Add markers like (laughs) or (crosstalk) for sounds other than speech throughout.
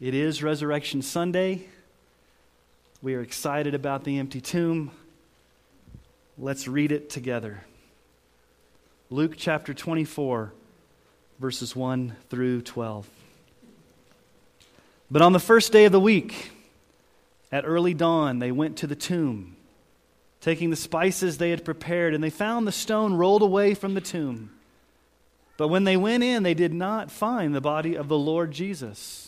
It is Resurrection Sunday. We are excited about the empty tomb. Let's read it together. Luke chapter 24, verses 1 through 12. But on the first day of the week, at early dawn, they went to the tomb, taking the spices they had prepared, and they found the stone rolled away from the tomb. But when they went in, they did not find the body of the Lord Jesus.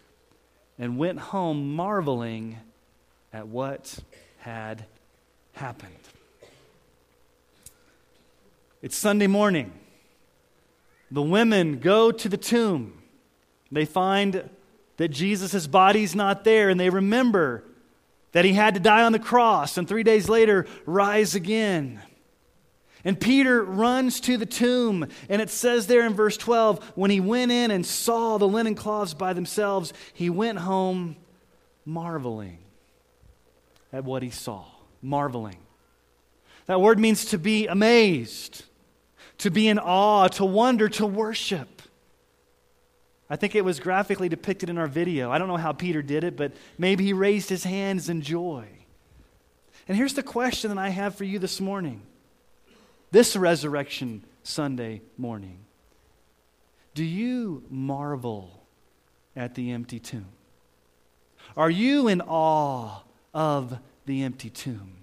and went home marveling at what had happened. It's Sunday morning. The women go to the tomb. They find that Jesus' body's not there, and they remember that he had to die on the cross and three days later rise again. And Peter runs to the tomb, and it says there in verse 12 when he went in and saw the linen cloths by themselves, he went home marveling at what he saw. Marveling. That word means to be amazed, to be in awe, to wonder, to worship. I think it was graphically depicted in our video. I don't know how Peter did it, but maybe he raised his hands in joy. And here's the question that I have for you this morning this Resurrection Sunday morning. Do you marvel at the empty tomb? Are you in awe of the empty tomb?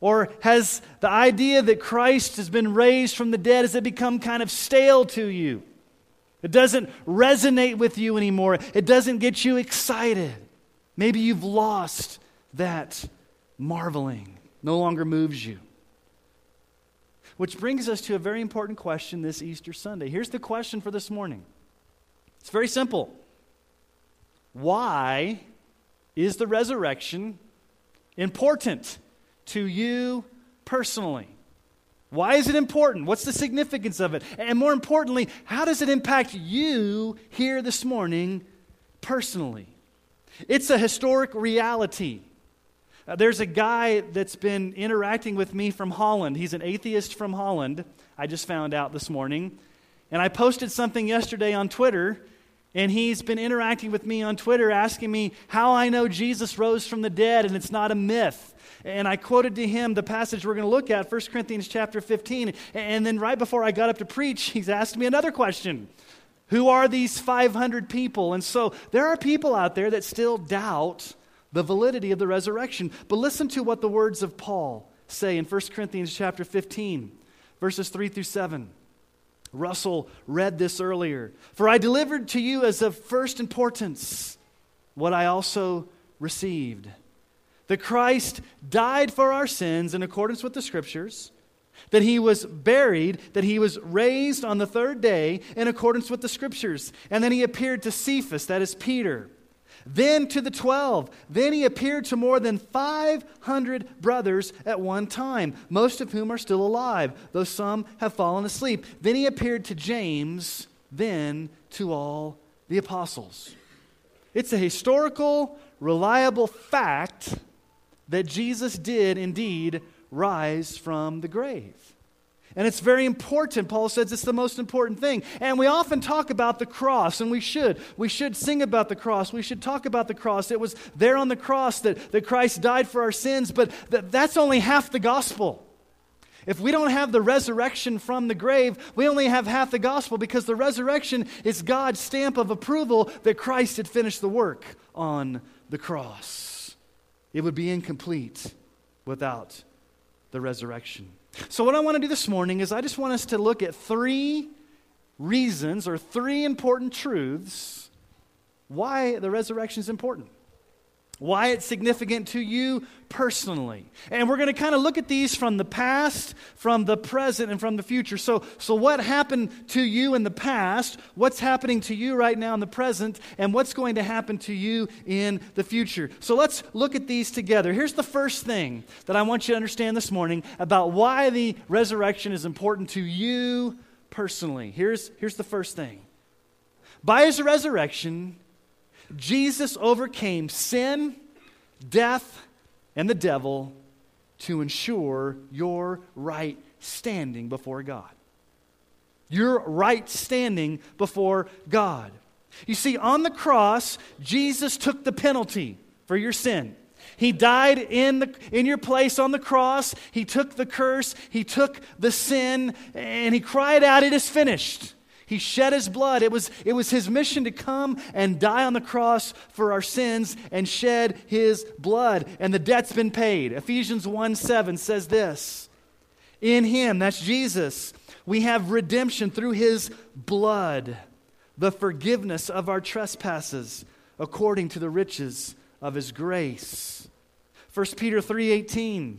Or has the idea that Christ has been raised from the dead, has it become kind of stale to you? It doesn't resonate with you anymore. It doesn't get you excited. Maybe you've lost that marveling, no longer moves you. Which brings us to a very important question this Easter Sunday. Here's the question for this morning it's very simple. Why is the resurrection important to you personally? Why is it important? What's the significance of it? And more importantly, how does it impact you here this morning personally? It's a historic reality. Uh, there's a guy that's been interacting with me from Holland. He's an atheist from Holland. I just found out this morning. And I posted something yesterday on Twitter, and he's been interacting with me on Twitter, asking me how I know Jesus rose from the dead and it's not a myth. And I quoted to him the passage we're going to look at, 1 Corinthians chapter 15. And then right before I got up to preach, (laughs) he's asked me another question. Who are these 500 people? And so there are people out there that still doubt the validity of the resurrection. But listen to what the words of Paul say in 1 Corinthians chapter 15, verses 3 through 7. Russell read this earlier. For I delivered to you as of first importance what I also received. That Christ died for our sins in accordance with the Scriptures, that he was buried, that he was raised on the third day in accordance with the Scriptures, and then he appeared to Cephas, that is Peter then to the 12. Then he appeared to more than 500 brothers at one time, most of whom are still alive, though some have fallen asleep. Then he appeared to James, then to all the apostles. It's a historical, reliable fact that Jesus did indeed rise from the grave. And it's very important. Paul says it's the most important thing. And we often talk about the cross, and we should. We should sing about the cross. We should talk about the cross. It was there on the cross that, that Christ died for our sins, but that, that's only half the gospel. If we don't have the resurrection from the grave, we only have half the gospel because the resurrection is God's stamp of approval that Christ had finished the work on the cross. It would be incomplete without the resurrection. So, what I want to do this morning is I just want us to look at three reasons or three important truths why the resurrection is important why it's significant to you personally. And we're going to kind of look at these from the past, from the present, and from the future. So, so, what happened to you in the past, what's happening to you right now in the present, and what's going to happen to you in the future. So, let's look at these together. Here's the first thing that I want you to understand this morning about why the resurrection is important to you personally. Here's, here's the first thing by his resurrection, Jesus overcame sin, death, and the devil to ensure your right standing before God. Your right standing before God. You see, on the cross, Jesus took the penalty for your sin. He died in, the, in your place on the cross. He took the curse. He took the sin. And he cried out, It is finished. He shed his blood. It was, it was his mission to come and die on the cross for our sins and shed his blood. And the debt's been paid. Ephesians 1 7 says this In him, that's Jesus, we have redemption through his blood, the forgiveness of our trespasses according to the riches of his grace. 1 Peter 3:18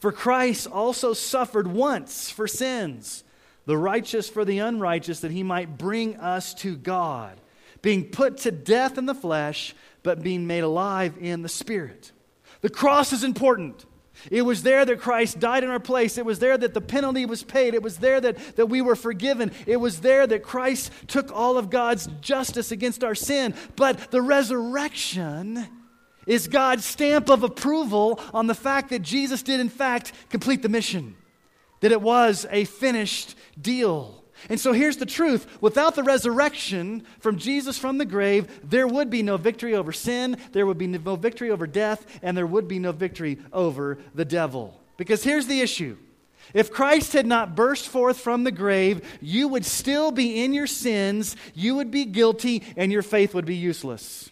For Christ also suffered once for sins the righteous for the unrighteous, that he might bring us to God, being put to death in the flesh, but being made alive in the spirit. The cross is important. It was there that Christ died in our place. It was there that the penalty was paid. It was there that, that we were forgiven. It was there that Christ took all of God's justice against our sin. But the resurrection is God's stamp of approval on the fact that Jesus did, in fact, complete the mission that it was a finished deal. And so here's the truth without the resurrection from Jesus from the grave, there would be no victory over sin, there would be no victory over death, and there would be no victory over the devil. Because here's the issue if Christ had not burst forth from the grave, you would still be in your sins, you would be guilty, and your faith would be useless.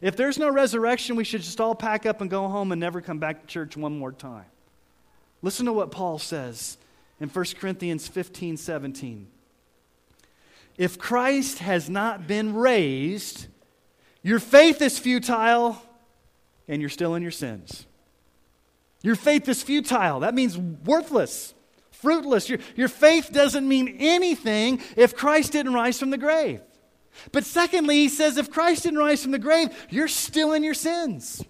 If there's no resurrection, we should just all pack up and go home and never come back to church one more time. Listen to what Paul says in 1 Corinthians 15 17. If Christ has not been raised, your faith is futile and you're still in your sins. Your faith is futile. That means worthless, fruitless. Your, your faith doesn't mean anything if Christ didn't rise from the grave. But secondly, he says if Christ didn't rise from the grave, you're still in your sins.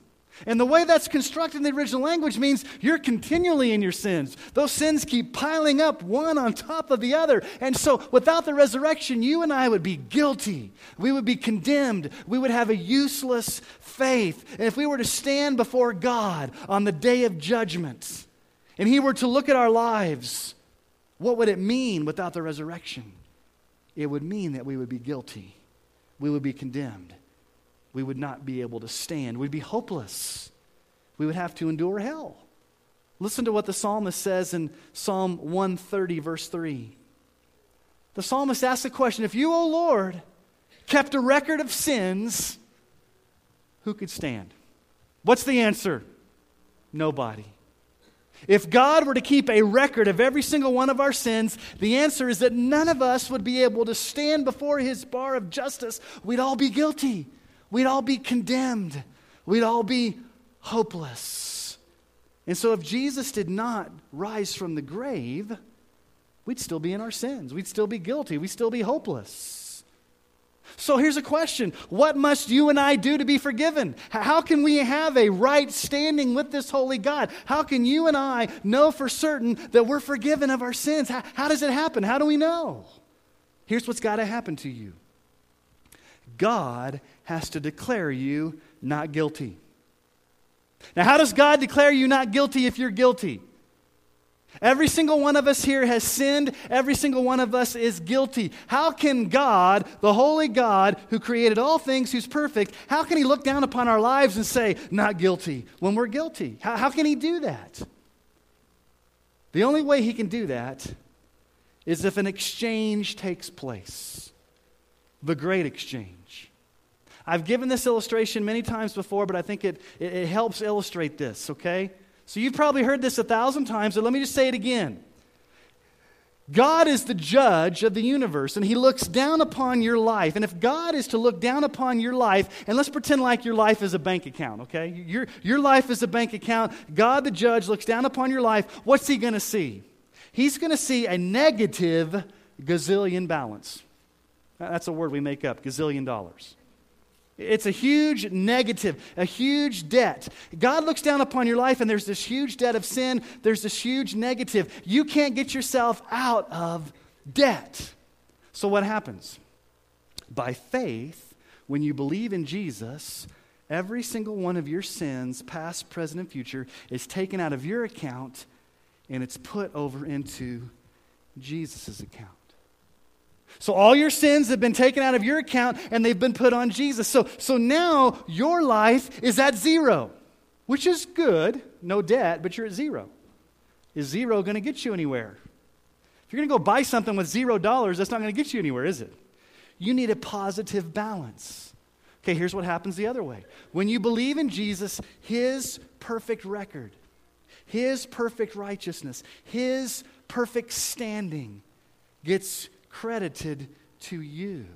And the way that's constructed in the original language means you're continually in your sins. Those sins keep piling up one on top of the other. And so, without the resurrection, you and I would be guilty. We would be condemned. We would have a useless faith. And if we were to stand before God on the day of judgment and He were to look at our lives, what would it mean without the resurrection? It would mean that we would be guilty, we would be condemned we would not be able to stand. We'd be hopeless. We would have to endure hell. Listen to what the psalmist says in Psalm 130, verse 3. The psalmist asks the question If you, O Lord, kept a record of sins, who could stand? What's the answer? Nobody. If God were to keep a record of every single one of our sins, the answer is that none of us would be able to stand before his bar of justice. We'd all be guilty. We'd all be condemned. We'd all be hopeless. And so, if Jesus did not rise from the grave, we'd still be in our sins. We'd still be guilty. We'd still be hopeless. So, here's a question What must you and I do to be forgiven? How can we have a right standing with this holy God? How can you and I know for certain that we're forgiven of our sins? How, how does it happen? How do we know? Here's what's got to happen to you God has to declare you not guilty. Now, how does God declare you not guilty if you're guilty? Every single one of us here has sinned. Every single one of us is guilty. How can God, the holy God who created all things, who's perfect, how can He look down upon our lives and say, not guilty, when we're guilty? How, how can He do that? The only way He can do that is if an exchange takes place the great exchange. I've given this illustration many times before, but I think it, it, it helps illustrate this, okay? So you've probably heard this a thousand times, but let me just say it again. God is the judge of the universe, and He looks down upon your life. And if God is to look down upon your life, and let's pretend like your life is a bank account, okay? Your, your life is a bank account. God, the judge, looks down upon your life. What's He going to see? He's going to see a negative gazillion balance. That's a word we make up, gazillion dollars. It's a huge negative, a huge debt. God looks down upon your life and there's this huge debt of sin, there's this huge negative. You can't get yourself out of debt. So, what happens? By faith, when you believe in Jesus, every single one of your sins, past, present, and future, is taken out of your account and it's put over into Jesus' account. So all your sins have been taken out of your account and they've been put on Jesus. So, so now your life is at zero, which is good, no debt, but you're at zero. Is zero going to get you anywhere? If you're going to go buy something with zero dollars, that's not going to get you anywhere, is it? You need a positive balance. Okay, here's what happens the other way. When you believe in Jesus, his perfect record, his perfect righteousness, his perfect standing gets credited to you.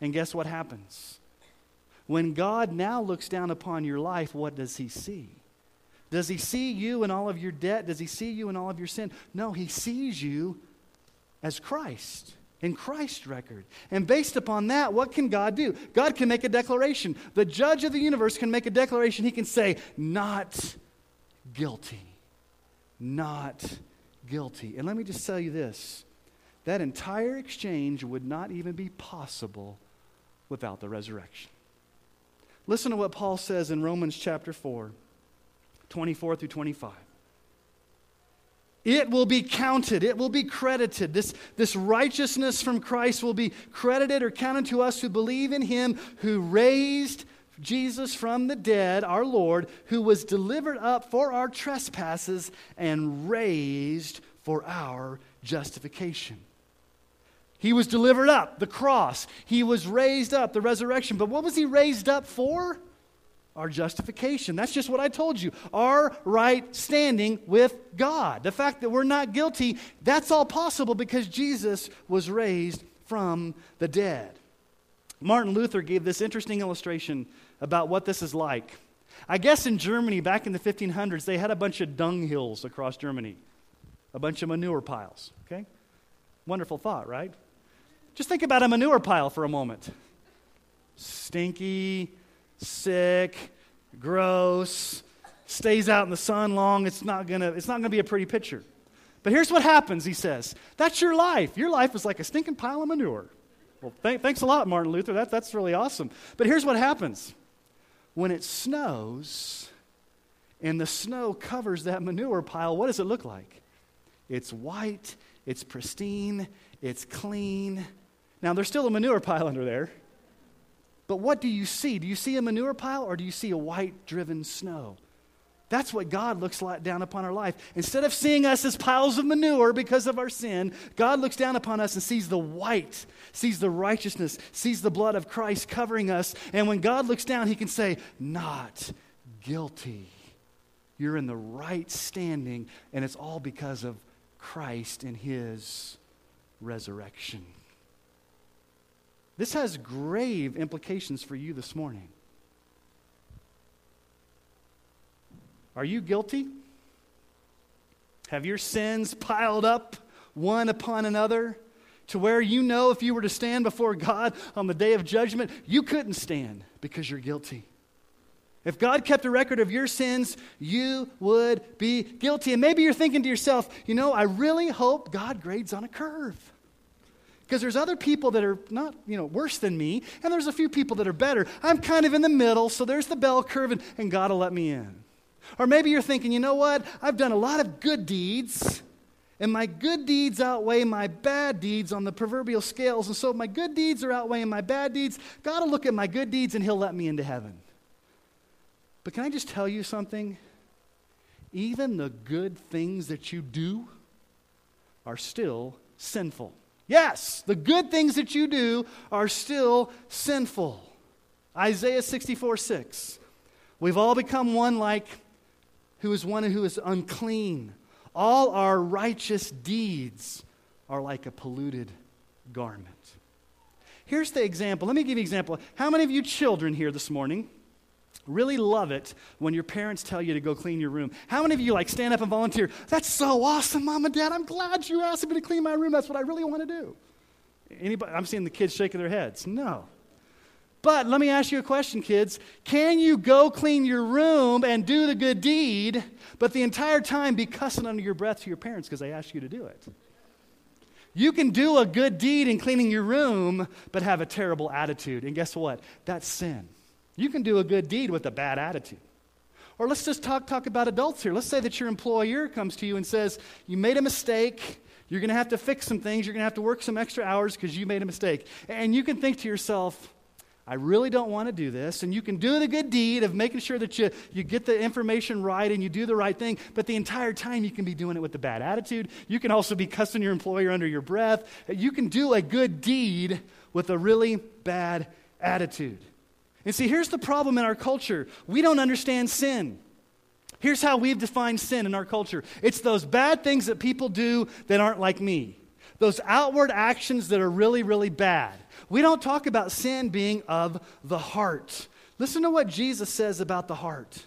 And guess what happens? When God now looks down upon your life, what does he see? Does he see you and all of your debt? Does he see you and all of your sin? No, he sees you as Christ, in Christ's record. And based upon that, what can God do? God can make a declaration. The judge of the universe can make a declaration. He can say, Not guilty. Not guilty. And let me just tell you this that entire exchange would not even be possible without the resurrection. Listen to what Paul says in Romans chapter 4, 24 through 25. It will be counted, it will be credited. This, this righteousness from Christ will be credited or counted to us who believe in him who raised Jesus from the dead, our Lord, who was delivered up for our trespasses and raised for our justification. He was delivered up, the cross. He was raised up, the resurrection. But what was he raised up for? Our justification. That's just what I told you. Our right standing with God. The fact that we're not guilty, that's all possible because Jesus was raised from the dead. Martin Luther gave this interesting illustration about what this is like. I guess in Germany, back in the 1500s, they had a bunch of dung hills across Germany, a bunch of manure piles. Okay? Wonderful thought, right? Just think about a manure pile for a moment. Stinky, sick, gross, stays out in the sun long. It's not gonna, it's not gonna be a pretty picture. But here's what happens, he says. That's your life. Your life is like a stinking pile of manure. Well, th- thanks a lot, Martin Luther. That, that's really awesome. But here's what happens when it snows and the snow covers that manure pile, what does it look like? It's white, it's pristine, it's clean, now, there's still a manure pile under there. But what do you see? Do you see a manure pile or do you see a white driven snow? That's what God looks like down upon our life. Instead of seeing us as piles of manure because of our sin, God looks down upon us and sees the white, sees the righteousness, sees the blood of Christ covering us. And when God looks down, he can say, Not guilty. You're in the right standing, and it's all because of Christ and his resurrection. This has grave implications for you this morning. Are you guilty? Have your sins piled up one upon another to where you know if you were to stand before God on the day of judgment, you couldn't stand because you're guilty? If God kept a record of your sins, you would be guilty. And maybe you're thinking to yourself, you know, I really hope God grades on a curve. Because there's other people that are not, you know, worse than me, and there's a few people that are better. I'm kind of in the middle, so there's the bell curve, and, and God will let me in. Or maybe you're thinking, you know what? I've done a lot of good deeds, and my good deeds outweigh my bad deeds on the proverbial scales. And so my good deeds are outweighing my bad deeds, God will look at my good deeds and He'll let me into heaven. But can I just tell you something? Even the good things that you do are still sinful. Yes, the good things that you do are still sinful. Isaiah 64 6. We've all become one like who is one who is unclean. All our righteous deeds are like a polluted garment. Here's the example. Let me give you an example. How many of you children here this morning really love it when your parents tell you to go clean your room? How many of you like stand up and volunteer? That's so awesome, mom and dad. I'm glad you asked me to clean my room. That's what I really want to do. Anybody? I'm seeing the kids shaking their heads. No. But let me ask you a question, kids. Can you go clean your room and do the good deed, but the entire time be cussing under your breath to your parents because they asked you to do it? You can do a good deed in cleaning your room, but have a terrible attitude. And guess what? That's sin. You can do a good deed with a bad attitude. Or let's just talk, talk about adults here. Let's say that your employer comes to you and says, You made a mistake. You're going to have to fix some things. You're going to have to work some extra hours because you made a mistake. And you can think to yourself, I really don't want to do this. And you can do the good deed of making sure that you, you get the information right and you do the right thing, but the entire time you can be doing it with a bad attitude. You can also be cussing your employer under your breath. You can do a good deed with a really bad attitude. And see, here's the problem in our culture we don't understand sin. Here's how we've defined sin in our culture it's those bad things that people do that aren't like me, those outward actions that are really, really bad. We don't talk about sin being of the heart. Listen to what Jesus says about the heart.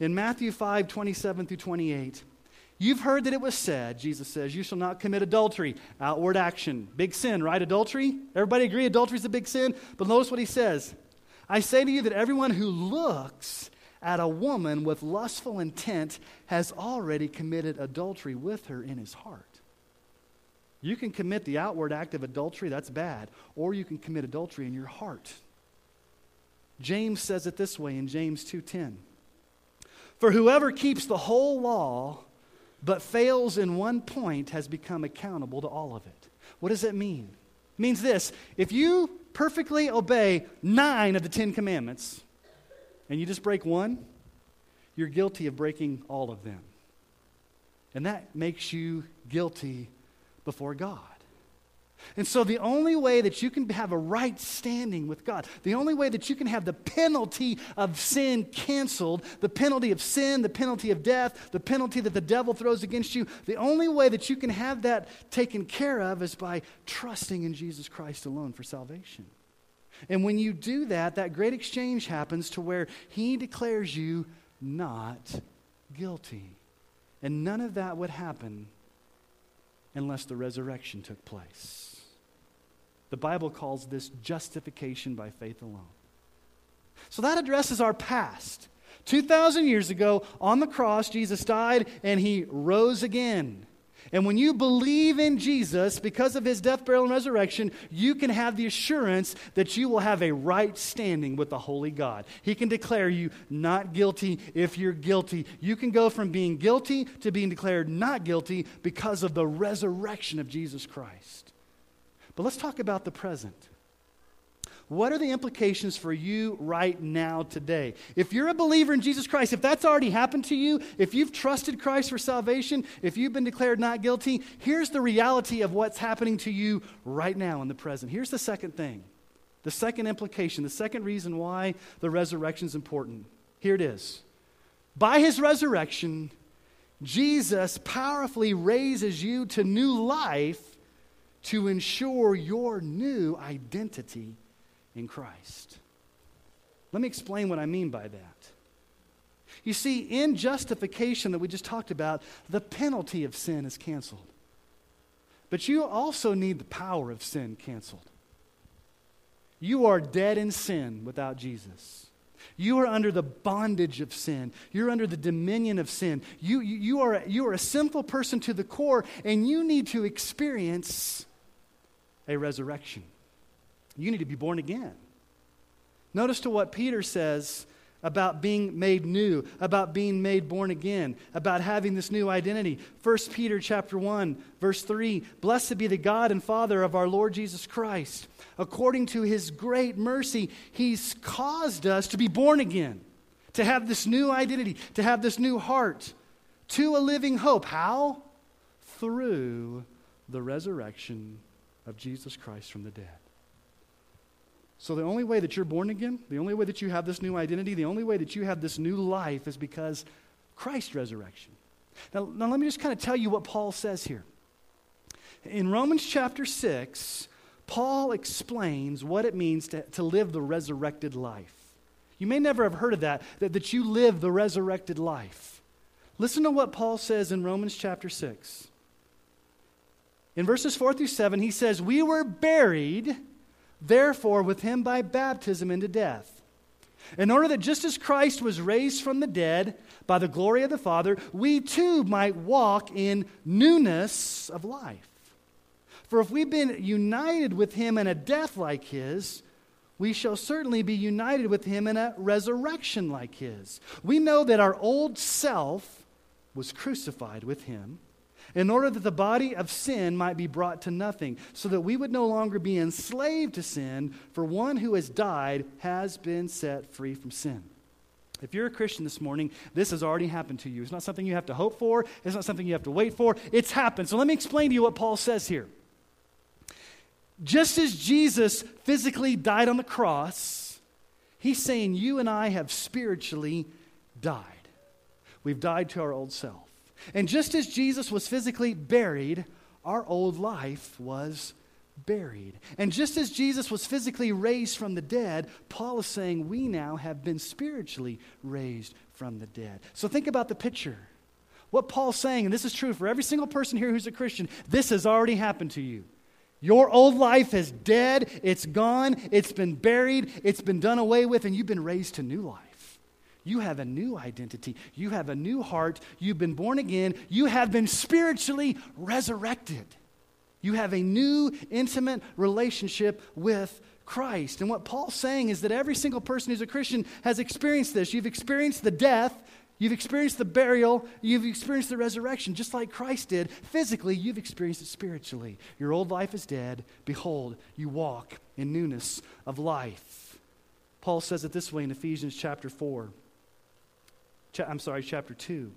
In Matthew 5 27 through 28, you've heard that it was said, Jesus says, You shall not commit adultery, outward action. Big sin, right? Adultery? Everybody agree adultery is a big sin? But notice what he says I say to you that everyone who looks at a woman with lustful intent has already committed adultery with her in his heart. You can commit the outward act of adultery, that's bad, or you can commit adultery in your heart. James says it this way in James 2:10. For whoever keeps the whole law but fails in one point has become accountable to all of it. What does that mean? It means this, if you perfectly obey 9 of the 10 commandments and you just break one, you're guilty of breaking all of them. And that makes you guilty before God. And so, the only way that you can have a right standing with God, the only way that you can have the penalty of sin canceled, the penalty of sin, the penalty of death, the penalty that the devil throws against you, the only way that you can have that taken care of is by trusting in Jesus Christ alone for salvation. And when you do that, that great exchange happens to where he declares you not guilty. And none of that would happen unless the resurrection took place. The Bible calls this justification by faith alone. So that addresses our past. 2,000 years ago, on the cross, Jesus died and he rose again. And when you believe in Jesus, because of his death, burial, and resurrection, you can have the assurance that you will have a right standing with the Holy God. He can declare you not guilty if you're guilty. You can go from being guilty to being declared not guilty because of the resurrection of Jesus Christ. But let's talk about the present. What are the implications for you right now today? If you're a believer in Jesus Christ, if that's already happened to you, if you've trusted Christ for salvation, if you've been declared not guilty, here's the reality of what's happening to you right now in the present. Here's the second thing the second implication, the second reason why the resurrection is important. Here it is. By his resurrection, Jesus powerfully raises you to new life to ensure your new identity in Christ. Let me explain what I mean by that. You see, in justification that we just talked about, the penalty of sin is canceled. But you also need the power of sin canceled. You are dead in sin without Jesus. You are under the bondage of sin. You're under the dominion of sin. You, you, you, are, you are a sinful person to the core, and you need to experience a resurrection. You need to be born again. Notice to what Peter says about being made new, about being made born again, about having this new identity. 1 Peter chapter 1, verse 3, Blessed be the God and Father of our Lord Jesus Christ. According to his great mercy, he's caused us to be born again, to have this new identity, to have this new heart, to a living hope. How? Through the resurrection of Jesus Christ from the dead. So, the only way that you're born again, the only way that you have this new identity, the only way that you have this new life is because Christ's resurrection. Now, now let me just kind of tell you what Paul says here. In Romans chapter 6, Paul explains what it means to, to live the resurrected life. You may never have heard of that, that, that you live the resurrected life. Listen to what Paul says in Romans chapter 6. In verses 4 through 7, he says, We were buried therefore, with him by baptism into death. In order that just as Christ was raised from the dead by the glory of the Father, we too might walk in newness of life. For if we've been united with him in a death like his, we shall certainly be united with him in a resurrection like his. We know that our old self was crucified with him in order that the body of sin might be brought to nothing, so that we would no longer be enslaved to sin, for one who has died has been set free from sin. If you're a Christian this morning, this has already happened to you. It's not something you have to hope for, it's not something you have to wait for. It's happened. So let me explain to you what Paul says here. Just as Jesus physically died on the cross, he's saying you and I have spiritually died. We've died to our old self. And just as Jesus was physically buried, our old life was buried. And just as Jesus was physically raised from the dead, Paul is saying we now have been spiritually raised from the dead. So think about the picture. What Paul's saying, and this is true for every single person here who's a Christian, this has already happened to you. Your old life is dead, it's gone, it's been buried, it's been done away with, and you've been raised to new life. You have a new identity. You have a new heart. You've been born again. You have been spiritually resurrected. You have a new, intimate relationship with Christ. And what Paul's saying is that every single person who's a Christian has experienced this. You've experienced the death, you've experienced the burial, you've experienced the resurrection, just like Christ did. Physically, you've experienced it spiritually. Your old life is dead. Behold, you walk in newness of life. Paul says it this way in Ephesians chapter 4. I'm sorry, chapter 2,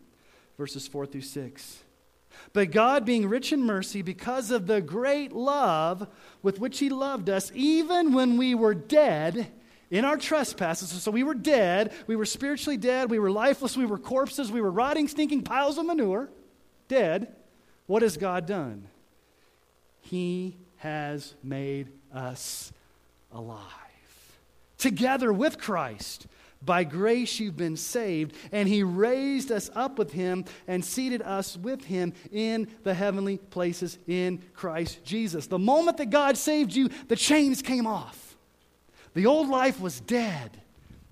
verses 4 through 6. But God, being rich in mercy, because of the great love with which He loved us, even when we were dead in our trespasses, so we were dead, we were spiritually dead, we were lifeless, we were corpses, we were rotting, stinking piles of manure, dead. What has God done? He has made us alive. Together with Christ by grace you've been saved, and he raised us up with him and seated us with him in the heavenly places in Christ Jesus. The moment that God saved you, the chains came off. The old life was dead.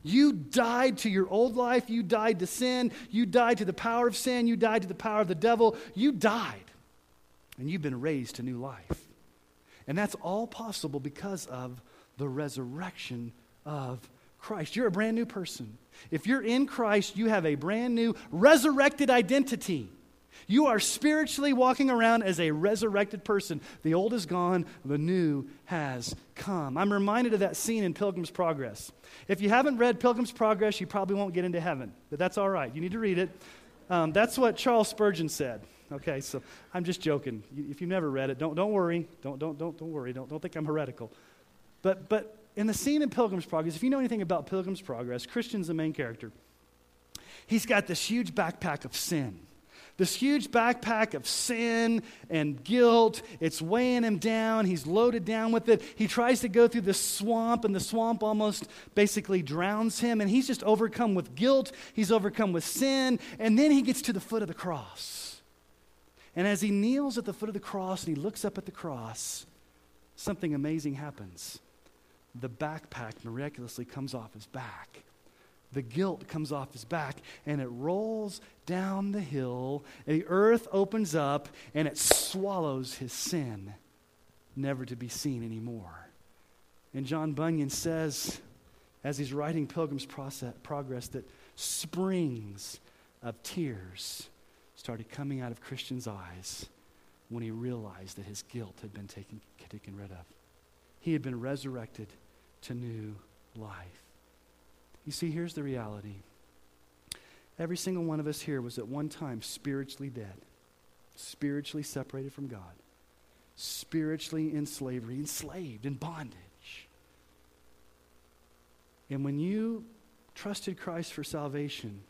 You died to your old life. You died to sin. You died to the power of sin. You died to the power of the devil. You died. And you've been raised to new life. And that's all possible because of the resurrection of Christ. You're a brand new person. If you're in Christ, you have a brand new resurrected identity. You are spiritually walking around as a resurrected person. The old is gone, the new has come. I'm reminded of that scene in Pilgrim's Progress. If you haven't read Pilgrim's Progress, you probably won't get into heaven, but that's all right. You need to read it. Um, that's what Charles Spurgeon said. Okay, so I'm just joking. If you've never read it, don't, don't worry. Don't, don't, don't, don't worry. Don't, don't think I'm heretical. But, but in the scene in Pilgrim's Progress, if you know anything about Pilgrim's Progress, Christian's the main character. He's got this huge backpack of sin. This huge backpack of sin and guilt. It's weighing him down. He's loaded down with it. He tries to go through the swamp, and the swamp almost basically drowns him. And he's just overcome with guilt. He's overcome with sin. And then he gets to the foot of the cross. And as he kneels at the foot of the cross and he looks up at the cross, something amazing happens the backpack miraculously comes off his back. The guilt comes off his back and it rolls down the hill. The earth opens up and it swallows his sin. never to be seen anymore. And John Bunyan says, as he's writing Pilgrim's Progress, that springs of tears started coming out of Christian's eyes when he realized that his guilt had been taken, taken rid of. He had been resurrected to new life. You see, here's the reality. Every single one of us here was at one time spiritually dead, spiritually separated from God, spiritually in slavery, enslaved, in bondage. And when you trusted Christ for salvation,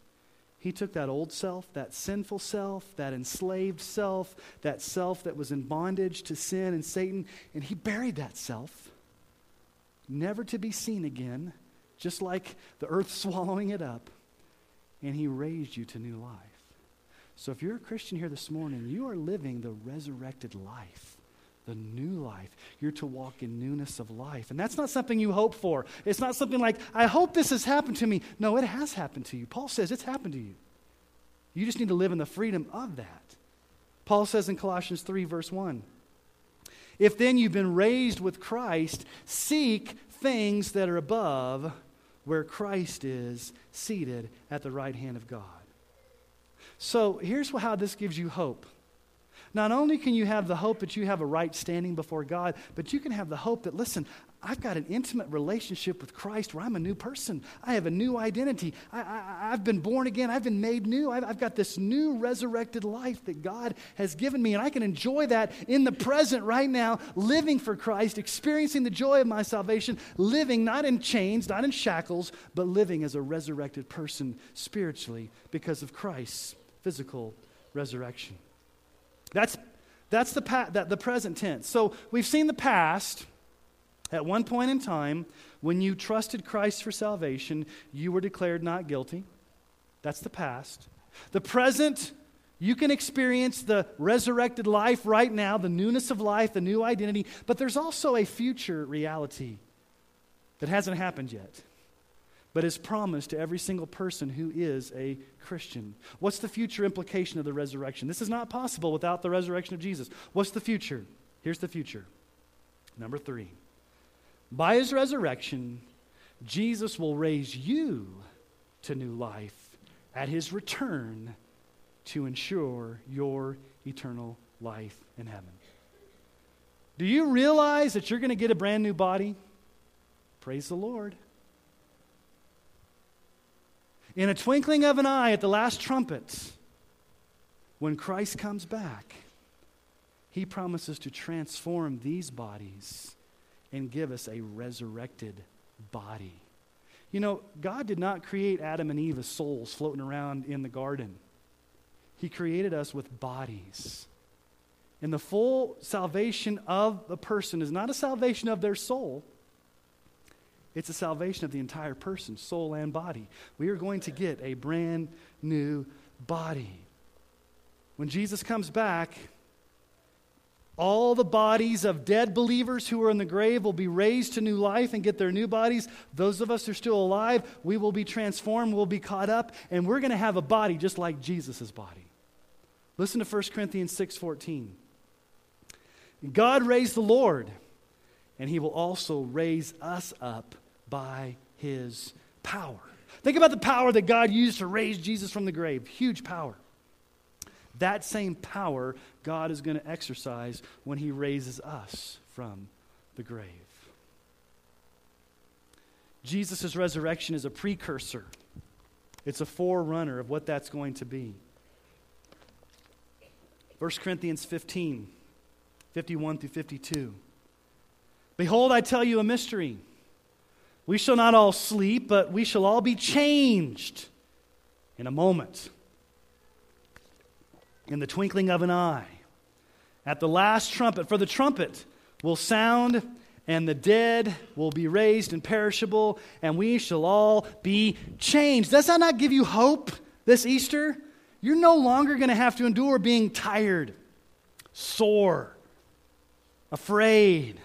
he took that old self, that sinful self, that enslaved self, that self that was in bondage to sin and Satan, and he buried that self, never to be seen again, just like the earth (laughs) swallowing it up, and he raised you to new life. So if you're a Christian here this morning, you are living the resurrected life the new life. You're to walk in newness of life. And that's not something you hope for. It's not something like, I hope this has happened to me. No, it has happened to you. Paul says it's happened to you. You just need to live in the freedom of that. Paul says in Colossians 3, verse 1 If then you've been raised with Christ, seek things that are above where Christ is seated at the right hand of God. So here's how this gives you hope. Not only can you have the hope that you have a right standing before God, but you can have the hope that, listen, I've got an intimate relationship with Christ where I'm a new person. I have a new identity. I, have been born again. I've been made new. I've, I've got this new resurrected life that God has given me. And I can enjoy that in the present right now, living for Christ, experiencing the joy of my salvation, living not in chains, not in shackles, but living as a resurrected person spiritually because of Christ's physical resurrection. That's, that's the, pa- that, the present tense. So we've seen the past. At one point in time, when you trusted Christ for salvation, you were declared not guilty. That's the past. The present, you can experience the resurrected life right now, the newness of life, the new identity, but there's also a future reality that hasn't happened yet but is promised to every single person who is a Christian. What's the future implication of the resurrection? This is not possible without the resurrection of Jesus. What's the future? Here's the future. Number three by his resurrection, Jesus will raise you to new life at his return to ensure your eternal life in heaven. Do you realize that you're going to get a brand new body? Praise the Lord. In a twinkling of an eye at the last trumpet, when Christ comes back, he promises to transform these bodies and give us a resurrected body. You know, God did not create Adam and Eve as souls floating around in the garden. He created us with bodies. And the full salvation of a person is not a salvation of their soul, it's a salvation of the entire person, soul and body. We are going to get a brand new body. When Jesus comes back, all the bodies of dead believers who are in the grave will be raised to new life and get their new bodies. Those of us who are still alive, we will be transformed, we'll be caught up, and we're going to have a body just like Jesus' body. Listen to 1 Corinthians 6:14. God raised the Lord, and he will also raise us up by his power. Think about the power that God used to raise Jesus from the grave. Huge power. That same power God is going to exercise when he raises us from the grave. Jesus' resurrection is a precursor, it's a forerunner of what that's going to be. 1 Corinthians 15, 51 through 52. Behold, I tell you a mystery. We shall not all sleep, but we shall all be changed in a moment, in the twinkling of an eye, at the last trumpet. For the trumpet will sound, and the dead will be raised imperishable, and we shall all be changed. Does that not give you hope this Easter? You're no longer going to have to endure being tired, sore, afraid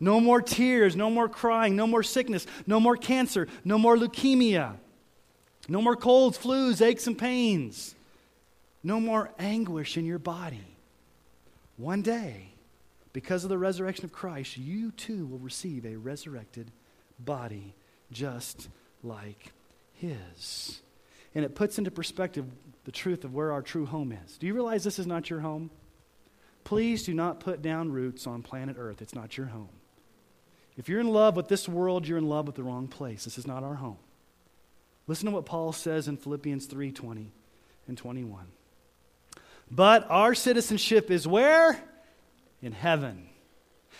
no more tears, no more crying, no more sickness, no more cancer, no more leukemia, no more colds, flus, aches, and pains, no more anguish in your body. One day, because of the resurrection of Christ, you too will receive a resurrected body just like his. And it puts into perspective the truth of where our true home is. Do you realize this is not your home? Please do not put down roots on planet Earth. It's not your home. If you're in love with this world, you're in love with the wrong place. This is not our home. Listen to what Paul says in Philippians 3:20 20 and 21. But our citizenship is where? In heaven.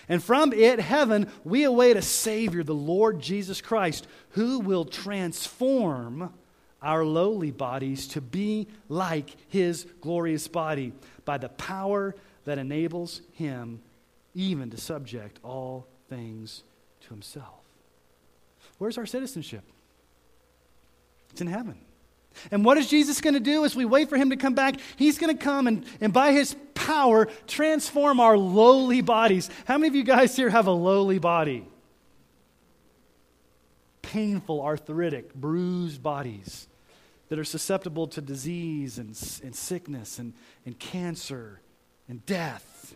And from it, heaven, we await a Savior, the Lord Jesus Christ, who will transform our lowly bodies to be like his glorious body by the power that enables him even to subject all things to himself. Where's our citizenship? It's in heaven. And what is Jesus going to do as we wait for him to come back? He's going to come and, and by his power transform our lowly bodies. How many of you guys here have a lowly body? Painful, arthritic, bruised bodies that are susceptible to disease and, and sickness and, and cancer and death.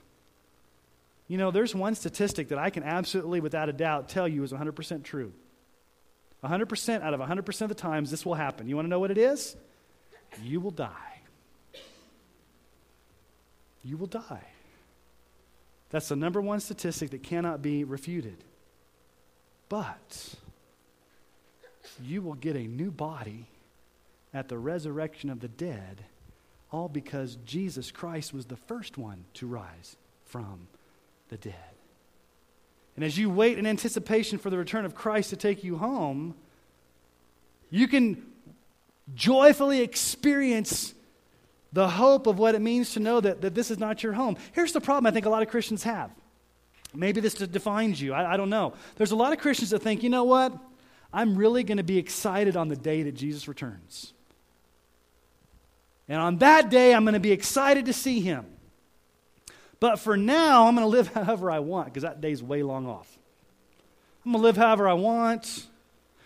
You know, there's one statistic that I can absolutely, without a doubt, tell you is 100% true. 100% out of 100% of the times this will happen. You want to know what it is? You will die. You will die. That's the number one statistic that cannot be refuted. But you will get a new body at the resurrection of the dead, all because Jesus Christ was the first one to rise from the dead. And as you wait in anticipation for the return of Christ to take you home, you can joyfully experience the hope of what it means to know that, that this is not your home. Here's the problem I think a lot of Christians have. Maybe this defines you. I, I don't know. There's a lot of Christians that think, you know what? I'm really going to be excited on the day that Jesus returns. And on that day, I'm going to be excited to see him. But for now, I'm going to live (laughs) however I want because that day's way long off. I'm going to live however I want.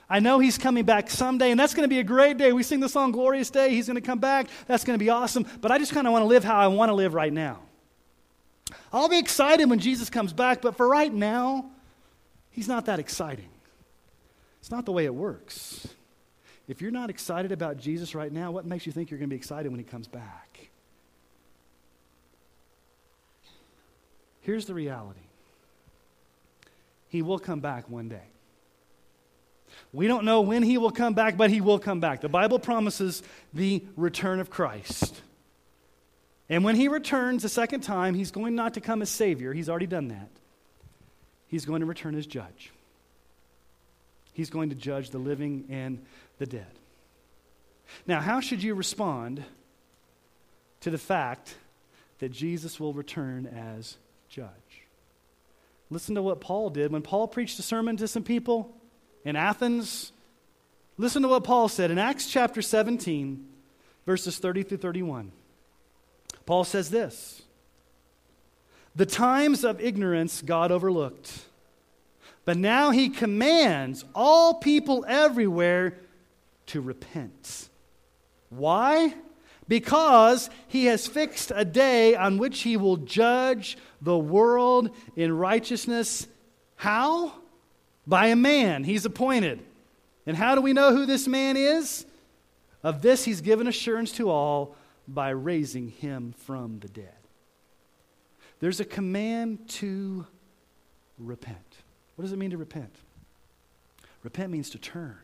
I know he's coming back someday, and that's going to be a great day. We sing the song Glorious Day. He's going to come back. That's going to be awesome. But I just kind of want to live how I want to live right now. I'll be excited when Jesus comes back, but for right now, he's not that exciting. It's not the way it works. If you're not excited about Jesus right now, what makes you think you're going to be excited when he comes back? Here's the reality He will come back one day. We don't know when he will come back, but he will come back. The Bible promises the return of Christ. And when he returns a second time, he's going not to come as Savior. He's already done that. He's going to return as judge. He's going to judge the living and the dead. Now, how should you respond to the fact that Jesus will return as judge. Listen to what Paul did. When Paul preached a sermon to some people in Athens, listen to what Paul said in Acts chapter 17, verses 30 through 31. Paul says this The times of ignorance God overlooked, but now he commands all people everywhere to repent. Why? Because he has fixed a day on which he will judge the world in righteousness. How? By a man he's appointed. And how do we know who this man is? Of this he's given assurance to all by raising him from the dead. There's a command to repent. What does it mean to repent? Repent means to turn,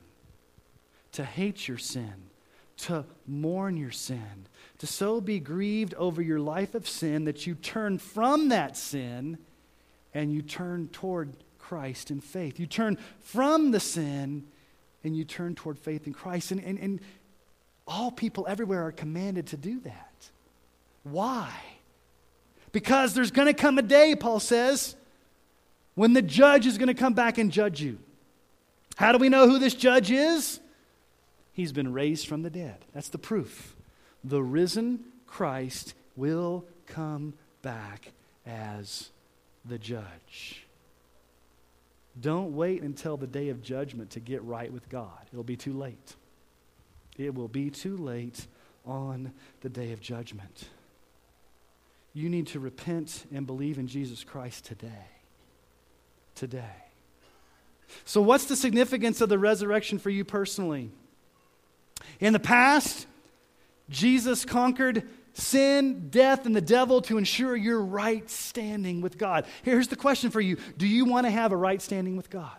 to hate your sin to mourn your sin, to so be grieved over your life of sin that you turn from that sin and you turn toward Christ in faith. You turn from the sin and you turn toward faith in Christ. And, and, and all people everywhere are commanded to do that. Why? Because there's going to come a day, Paul says, when the judge is going to come back and judge you. How do we know who this judge is? He's been raised from the dead. That's the proof. The risen Christ will come back as the judge. Don't wait until the day of judgment to get right with God. It'll be too late. It will be too late on the day of judgment. you need to repent and believe in Jesus Christ today. Today. So, what's the significance of the resurrection for you personally? In the past, Jesus conquered sin, death, and the devil to ensure your right standing with God. Here's the question for you Do you want to have a right standing with God?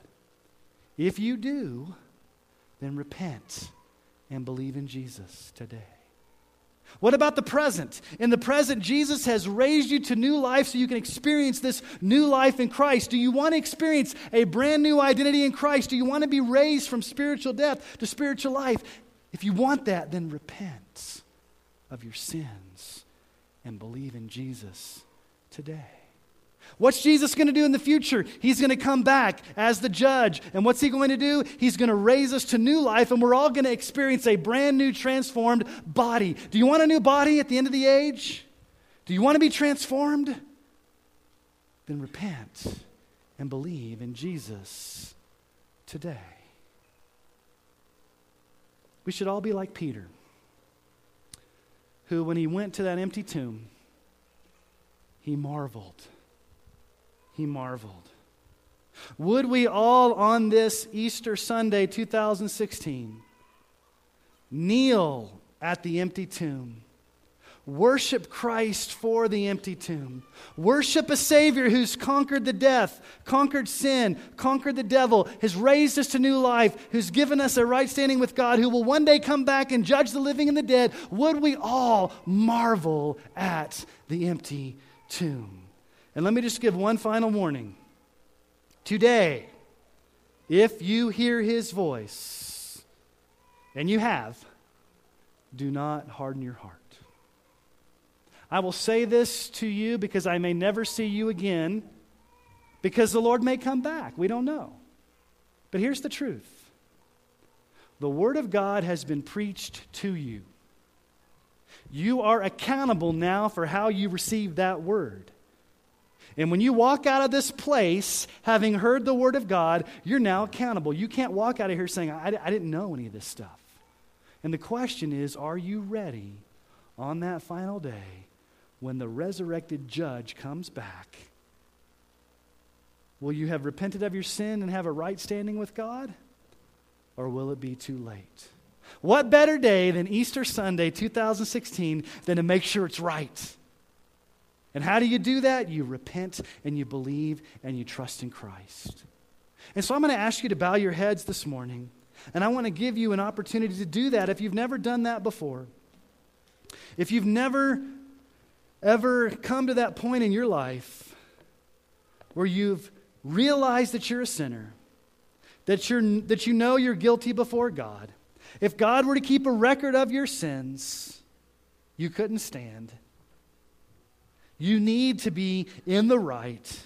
If you do, then repent and believe in Jesus today. What about the present? In the present, Jesus has raised you to new life so you can experience this new life in Christ. Do you want to experience a brand new identity in Christ? Do you want to be raised from spiritual death to spiritual life? If you want that, then repent of your sins and believe in Jesus today. What's Jesus going to do in the future? He's going to come back as the judge. And what's he going to do? He's going to raise us to new life, and we're all going to experience a brand new, transformed body. Do you want a new body at the end of the age? Do you want to be transformed? Then repent and believe in Jesus today. We should all be like Peter, who, when he went to that empty tomb, he marveled he marveled. Would we all on this Easter Sunday 2016 kneel at the empty tomb? Worship Christ for the empty tomb. Worship a Savior who's conquered the death, conquered sin, conquered the devil, has raised us to new life, who's given us a right standing with God, who will one day come back and judge the living and the dead. Would we all marvel at the empty tomb? And let me just give one final warning. Today, if you hear his voice, and you have, do not harden your heart. I will say this to you because I may never see you again, because the Lord may come back. We don't know. But here's the truth the Word of God has been preached to you. You are accountable now for how you receive that Word. And when you walk out of this place, having heard the word of God, you're now accountable. You can't walk out of here saying, I, I didn't know any of this stuff. And the question is, are you ready on that final day when the resurrected judge comes back? Will you have repented of your sin and have a right standing with God? Or will it be too late? What better day than Easter Sunday 2016 than to make sure it's right? And how do you do that? You repent and you believe and you trust in Christ. And so I'm going to ask you to bow your heads this morning. And I want to give you an opportunity to do that if you've never done that before. If you've never, ever come to that point in your life where you've realized that you're a sinner, that, you're, that you know you're guilty before God, if God were to keep a record of your sins, you couldn't stand. You need to be in the right.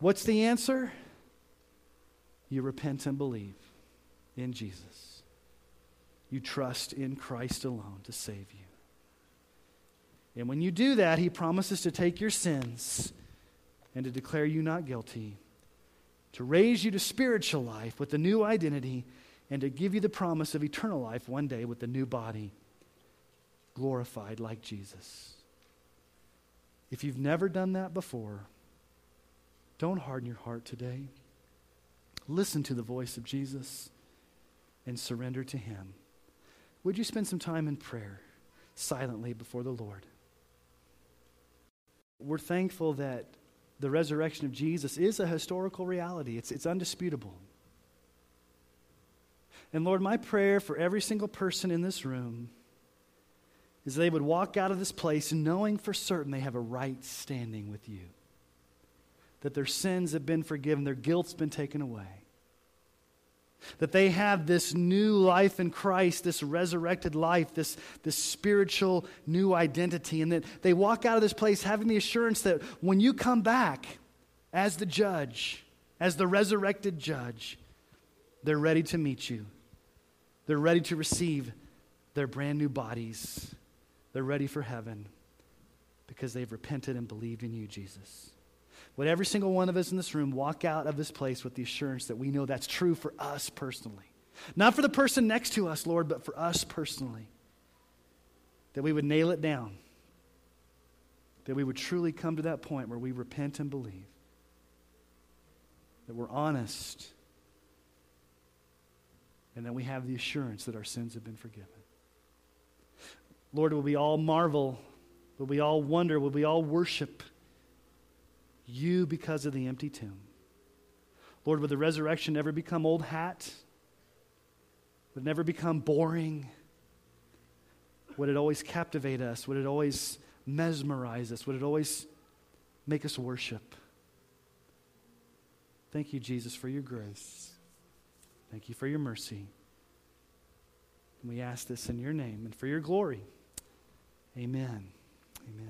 What's the answer? You repent and believe in Jesus. You trust in Christ alone to save you. And when you do that, He promises to take your sins and to declare you not guilty, to raise you to spiritual life with a new identity, and to give you the promise of eternal life one day with a new body, glorified like Jesus. If you've never done that before, don't harden your heart today. Listen to the voice of Jesus and surrender to Him. Would you spend some time in prayer silently before the Lord? We're thankful that the resurrection of Jesus is a historical reality, it's, it's undisputable. And Lord, my prayer for every single person in this room is they would walk out of this place knowing for certain they have a right standing with you, that their sins have been forgiven, their guilt's been taken away. That they have this new life in Christ, this resurrected life, this, this spiritual new identity, and that they walk out of this place having the assurance that when you come back as the judge, as the resurrected judge, they're ready to meet you. They're ready to receive their brand new bodies they're ready for heaven because they've repented and believed in you, Jesus. Would every single one of us in this room walk out of this place with the assurance that we know that's true for us personally? Not for the person next to us, Lord, but for us personally. That we would nail it down that we would truly come to that point where we repent and believe, that we're honest, and that we have the assurance that our sins have been forgiven. Lord, will we all marvel? Will we all wonder? Will we all worship you because of the empty tomb? Lord, would the resurrection never become old hat? Would it never become boring? Would it always captivate us? Would it always mesmerize us? Would it always make us worship? Thank you, Jesus, for your grace. Thank you for your mercy. And we ask this in your name and for your glory. Amen. Amen.